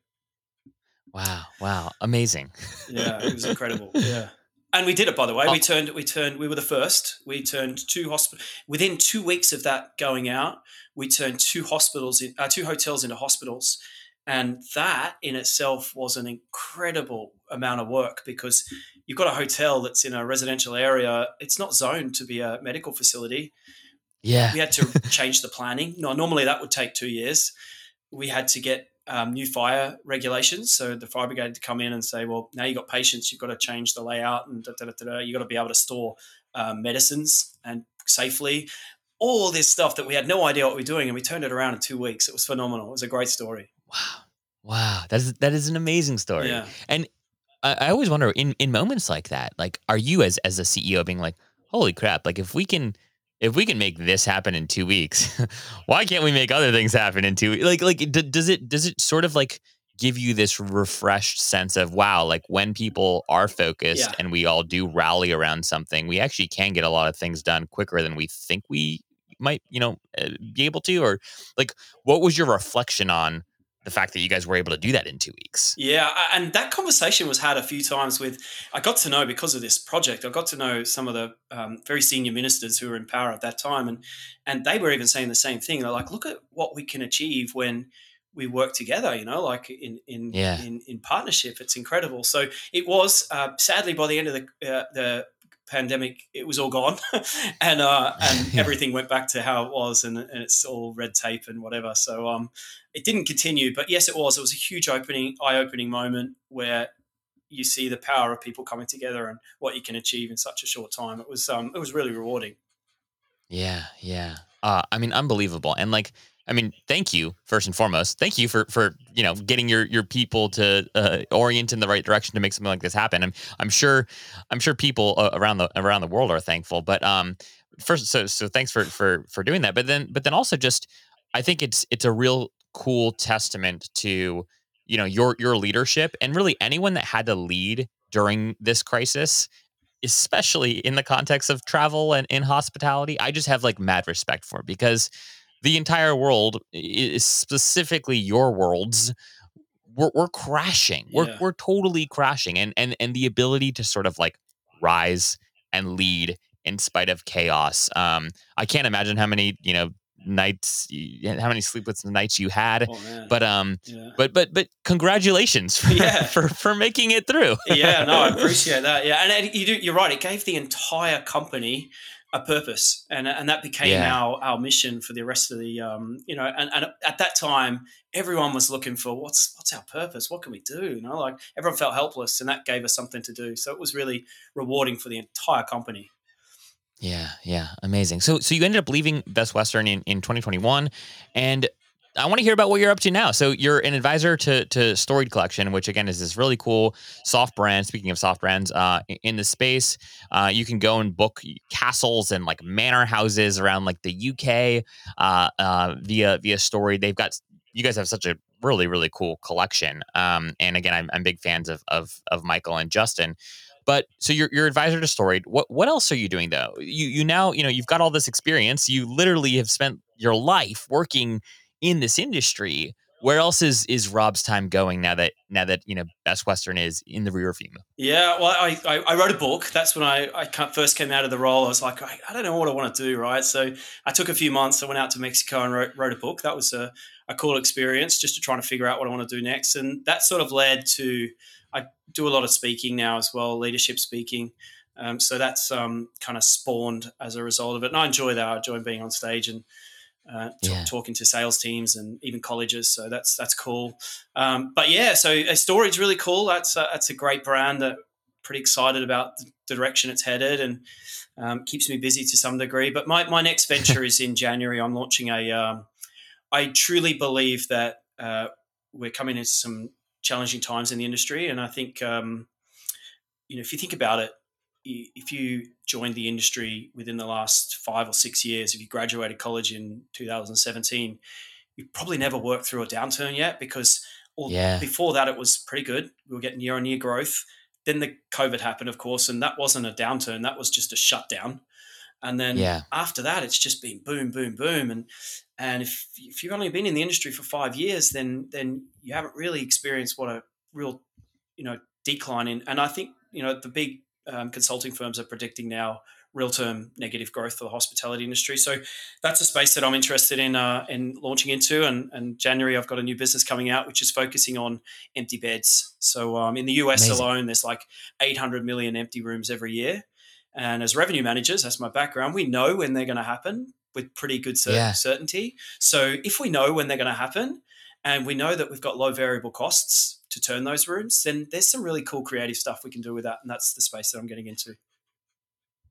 Wow. Wow. Amazing. Yeah, it was *laughs* incredible. yeah. And we did it, by the way. Oh. We turned, we turned, we were the first. We turned two hospital within two weeks of that going out. We turned two hospitals, in, uh, two hotels into hospitals, and that in itself was an incredible amount of work because you've got a hotel that's in a residential area. It's not zoned to be a medical facility. Yeah. We had to *laughs* change the planning. No, normally that would take two years. We had to get um, new fire regulations. So the fire brigade had to come in and say, well, now you've got patients, you've got to change the layout and da, da, da, da, da. you've got to be able to store um, medicines and safely. All this stuff that we had no idea what we were doing, and we turned it around in two weeks. It was phenomenal. It was a great story. Wow. Wow. That is that is an amazing story. Yeah. I, I always wonder in, in moments like that, like are you as as a CEO being like, holy crap, like if we can if we can make this happen in two weeks, *laughs* why can't we make other things happen in two weeks? Like like d- does it does it sort of like give you this refreshed sense of wow, like when people are focused Yeah. and we all do rally around something, we actually can get a lot of things done quicker than we think we might, you know, uh, be able to or like what was your reflection on the fact that you guys were able to do that in two weeks? Yeah, and that conversation was had a few times with. I got to know because of this project. I got to know some of the um, very senior ministers who were in power at that time, and and they were even saying the same thing. They're like, "Look at what we can achieve when we work together." You know, like in in Yeah. in, in partnership. It's incredible. So it was. Uh, sadly, by the end of the uh, the pandemic, it was all gone, *laughs* and uh, and *laughs* Yeah. everything went back to how it was, and, and it's all red tape and whatever. So um, it didn't continue, but yes, it was. It was a huge opening, eye-opening moment where you see the power of people coming together and what you can achieve in such a short time. It was um, it was really rewarding. Yeah, yeah. Uh, I mean, unbelievable. And like, I mean, thank you first and foremost. Thank you for for you know getting your your people to uh, orient in the right direction to make something like this happen. I'm I'm sure I'm sure people uh, around the around the world are thankful. But um, first, so so thanks for for for doing that. But then but then also just I think it's it's a real cool testament to you know your your leadership and really anyone that had to lead during this crisis especially in the context of travel and in hospitality, I just have like mad respect for because the entire world is specifically your worlds. We're, we're crashing. We're, Yeah. we're totally crashing. And, and, and the ability to sort of like rise and lead in spite of chaos. Um, I can't imagine how many, you know, nights, how many sleepless nights you had. Oh, but um, yeah. but but but congratulations *laughs* for, yeah. for for making it through. yeah, no, I *laughs* appreciate that. Yeah, and you do, you're right. It gave the entire company a purpose, and and that became yeah. our our mission for the rest of the um, you know, and, and at that time, everyone was looking for what's what's our purpose? What can we do? You know, like everyone felt helpless, and that gave us something to do. So it was really rewarding for the entire company. Yeah, yeah, amazing. So, so you ended up leaving Best Western in, in 2021, and I want to hear about what you're up to now. So you're an advisor to to Storied Collection, which again is this really cool soft brand. Speaking of soft brands, uh, in the space, uh, you can go and book castles and like manor houses around like the UK uh, uh, via via Storied. They've got you guys have such a really really cool collection. Um, and again, I'm, I'm big fans of of of Michael and Justin. But so you're you're advisor to Storied. What what else are you doing though? You you now you know you've got all this experience. You literally have spent your life working in this industry. Where else is is Rob's time going now that now that you know Best Western is in the rear view? Yeah, well, I, I, I wrote a book. That's when I, I first came out of the role. I was like, I, I, don't know what I want to do, right? So I took a few months. I went out to Mexico and wrote, wrote a book. That was a, a cool experience, just to try to figure out what I want to do next. And that sort of led to I do a lot of speaking now as well, leadership speaking. Um, so that's um, kind of spawned as a result of it. And I enjoy that. I enjoy being on stage and uh, t- yeah. talking to sales teams and even colleges. So that's that's cool. Um, but yeah, so a Storied's really cool. That's a, that's a great brand that pretty excited about the direction it's headed and um, keeps me busy to some degree. But my, my next venture *laughs* is in January. I'm launching a. Um, I truly believe that uh, we're coming into some challenging times in the industry. And I think, um, you know, if you think about it, if you joined the industry within the last five or six years, if you graduated college in 2017, you probably never worked through a downturn yet because yeah. before that it was pretty good. We were getting year on year growth. Then the COVID happened, of course, and that wasn't a downturn. That was just a shutdown. And then yeah. after that, it's just been boom, boom, boom. And and if if you've only been in the industry for five years, then then you haven't really experienced what a real you know decline in. And I think you know the big um, consulting firms are predicting now real term negative growth for the hospitality industry. So that's a space that I'm interested in uh, in launching into. And, and January, I've got a new business coming out which is focusing on empty beds. So um, in the US Amazing. alone, there's like 800 million empty rooms every year. And as revenue managers, that's my background. We know when they're going to happen with pretty good cer- yeah. certainty. So if we know when they're going to happen, and we know that we've got low variable costs to turn those rooms, then there's some really cool creative stuff we can do with that, and that's the space that I'm getting into.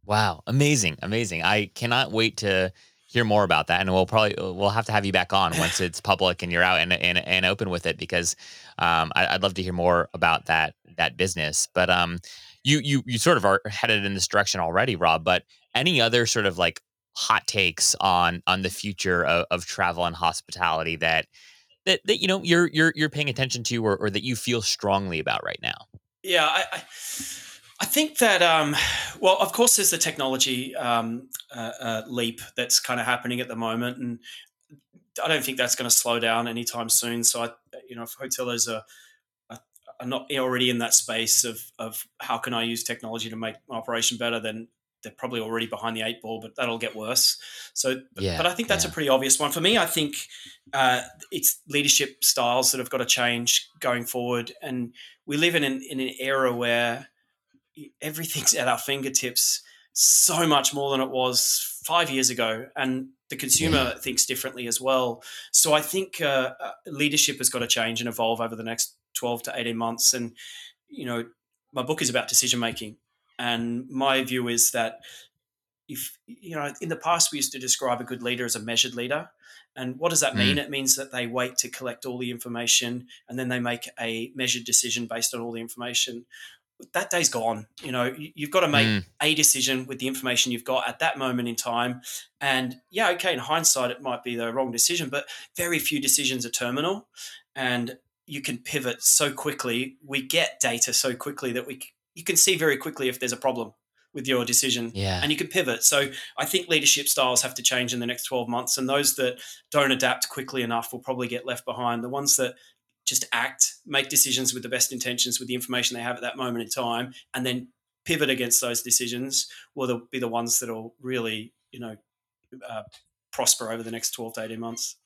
Wow, amazing, amazing! I cannot wait to hear more about that, and we'll probably we'll have to have you back on *laughs* once it's public and you're out and and, and open with it because um, I, would love to hear more about that that business. But um, you you you sort of are headed in this direction already, Rob. But any other sort of like hot takes on on the future of, of travel and hospitality that that that you know you're you're you're paying attention to or, or that you feel strongly about right now? Yeah, I, I, I think that um, well, of course, there's the technology um, uh, uh, leap that's kind of happening at the moment, and I don't think that's going to slow down anytime soon. So, I, you know, if hoteliers are are not already in that space of of how can I use technology to make my operation better, then they're probably already behind the eight ball, but that'll get worse. So, yeah, but I think that's yeah. a pretty obvious one for me. I think uh, it's leadership styles that have got to change going forward, and we live in an, in an era where everything's at our fingertips so much more than it was five years ago, and the consumer yeah. thinks differently as well. So I think uh, uh leadership has got to change and evolve over the next 12 to 18 months. And, you know, my book is about decision making. And my view is that if, you know, in the past, we used to describe a good leader as a measured leader. And what does that mean? Mm. It means that they wait to collect all the information and then they make a measured decision based on all the information. That day's gone. You know, you've got to make mm. a decision with the information you've got at that moment in time. And yeah, okay, in hindsight, it might be the wrong decision, but very few decisions are terminal. And you can pivot so quickly. We get data so quickly that we you can see very quickly if there's a problem with your decision yeah. and you can pivot. So I think leadership styles have to change in the next 12 months and those that don't adapt quickly enough will probably get left behind. The ones that just act, make decisions with the best intentions with the information they have at that moment in time and then pivot against those decisions will be the ones that will really, you know, uh, prosper over the next 12 to 18 months.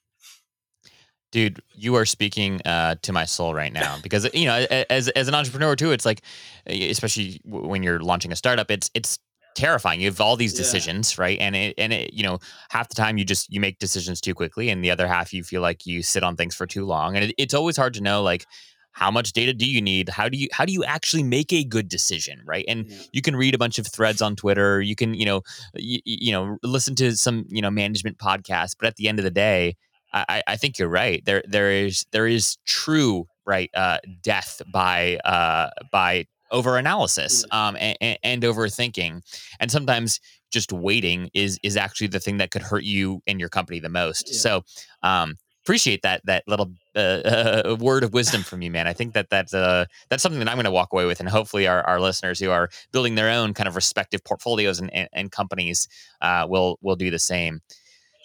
Dude, you are speaking uh, to my soul right now *laughs* because you know, as as an entrepreneur too, it's like, especially when you're launching a startup, it's it's terrifying. You have all these decisions, yeah. right? And it, and it, you know, half the time you just you make decisions too quickly, and the other half you feel like you sit on things for too long, and it, it's always hard to know like how much data do you need how do you how do you actually make a good decision right and yeah. you can read a bunch of threads on twitter you can you know you, you know listen to some you know management podcasts but at the end of the day I, I think you're right. There, there is there is true right uh, death by uh, by over analysis mm. um, and, and overthinking, and sometimes just waiting is is actually the thing that could hurt you and your company the most. Yeah. So um, appreciate that that little uh, *laughs* uh, word of wisdom from you, man. I think that that's uh, that's something that I'm going to walk away with, and hopefully our, our listeners who are building their own kind of respective portfolios and, and, and companies uh, will will do the same.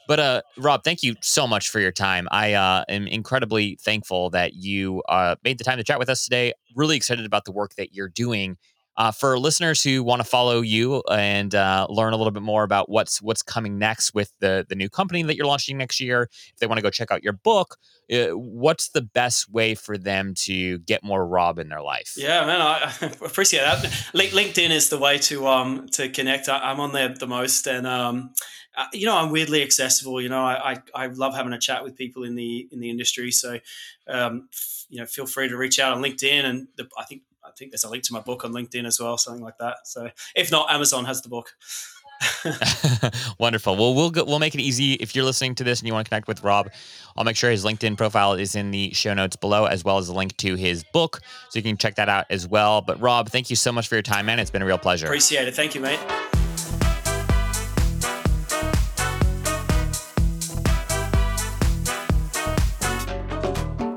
But uh, Rob, thank you so much for your time. I uh, am incredibly thankful that you uh, made the time to chat with us today. Really excited about the work that you're doing. Uh, for listeners who want to follow you and uh, learn a little bit more about what's what's coming next with the the new company that you're launching next year, if they want to go check out your book, uh, what's the best way for them to get more Rob in their life? Yeah, man, I, *laughs* appreciate that. LinkedIn is the way to um to connect. I, am on there the most, and um uh, you know, I'm weirdly accessible. You know, I, I, I, love having a chat with people in the in the industry. So, um, f- you know, feel free to reach out on LinkedIn, and the, I think I think there's a link to my book on LinkedIn as well, something like that. So, if not, Amazon has the book. *laughs* *laughs* Wonderful. Well, we'll go, we'll make it easy. If you're listening to this and you want to connect with Rob, I'll make sure his LinkedIn profile is in the show notes below, as well as a link to his book, so you can check that out as well. But Rob, thank you so much for your time, man. It's been a real pleasure. Appreciate it. Thank you, mate.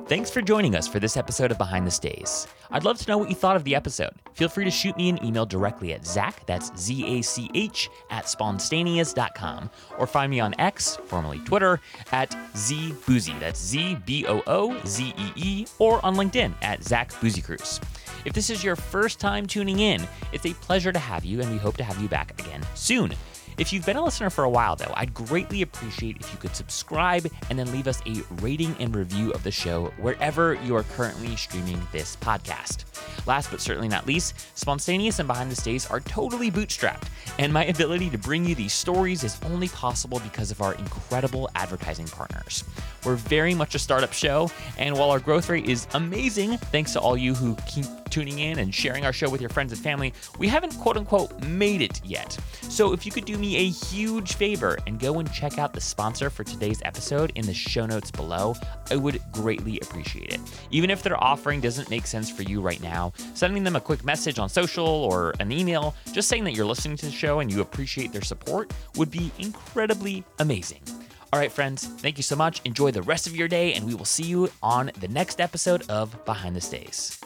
Thanks for joining us for this episode of Behind the Stays. I'd love to know what you thought of the episode. Feel free to shoot me an email directly at Zach, that's Z A C H, at spontaneous.com, or find me on X, formerly Twitter, at ZBoozee, that's Z B O O Z E E, or on LinkedIn at Zach Busekrus. If this is your first time tuning in, it's a pleasure to have you, and we hope to have you back again soon. If you've been a listener for a while, though, I'd greatly appreciate if you could subscribe and then leave us a rating and review of the show wherever you are currently streaming this podcast. Last but certainly not least, Spontaneous and Behind the Stays are totally bootstrapped, and my ability to bring you these stories is only possible because of our incredible advertising partners. We're very much a startup show, and while our growth rate is amazing, thanks to all you who keep tuning in and sharing our show with your friends and family, we haven't quote unquote made it yet. So if you could do me a huge favor and go and check out the sponsor for today's episode in the show notes below, I would greatly appreciate it. Even if their offering doesn't make sense for you right now, sending them a quick message on social or an email, just saying that you're listening to the show and you appreciate their support would be incredibly amazing. All right, friends, thank you so much. Enjoy the rest of your day, and we will see you on the next episode of Behind the Stays.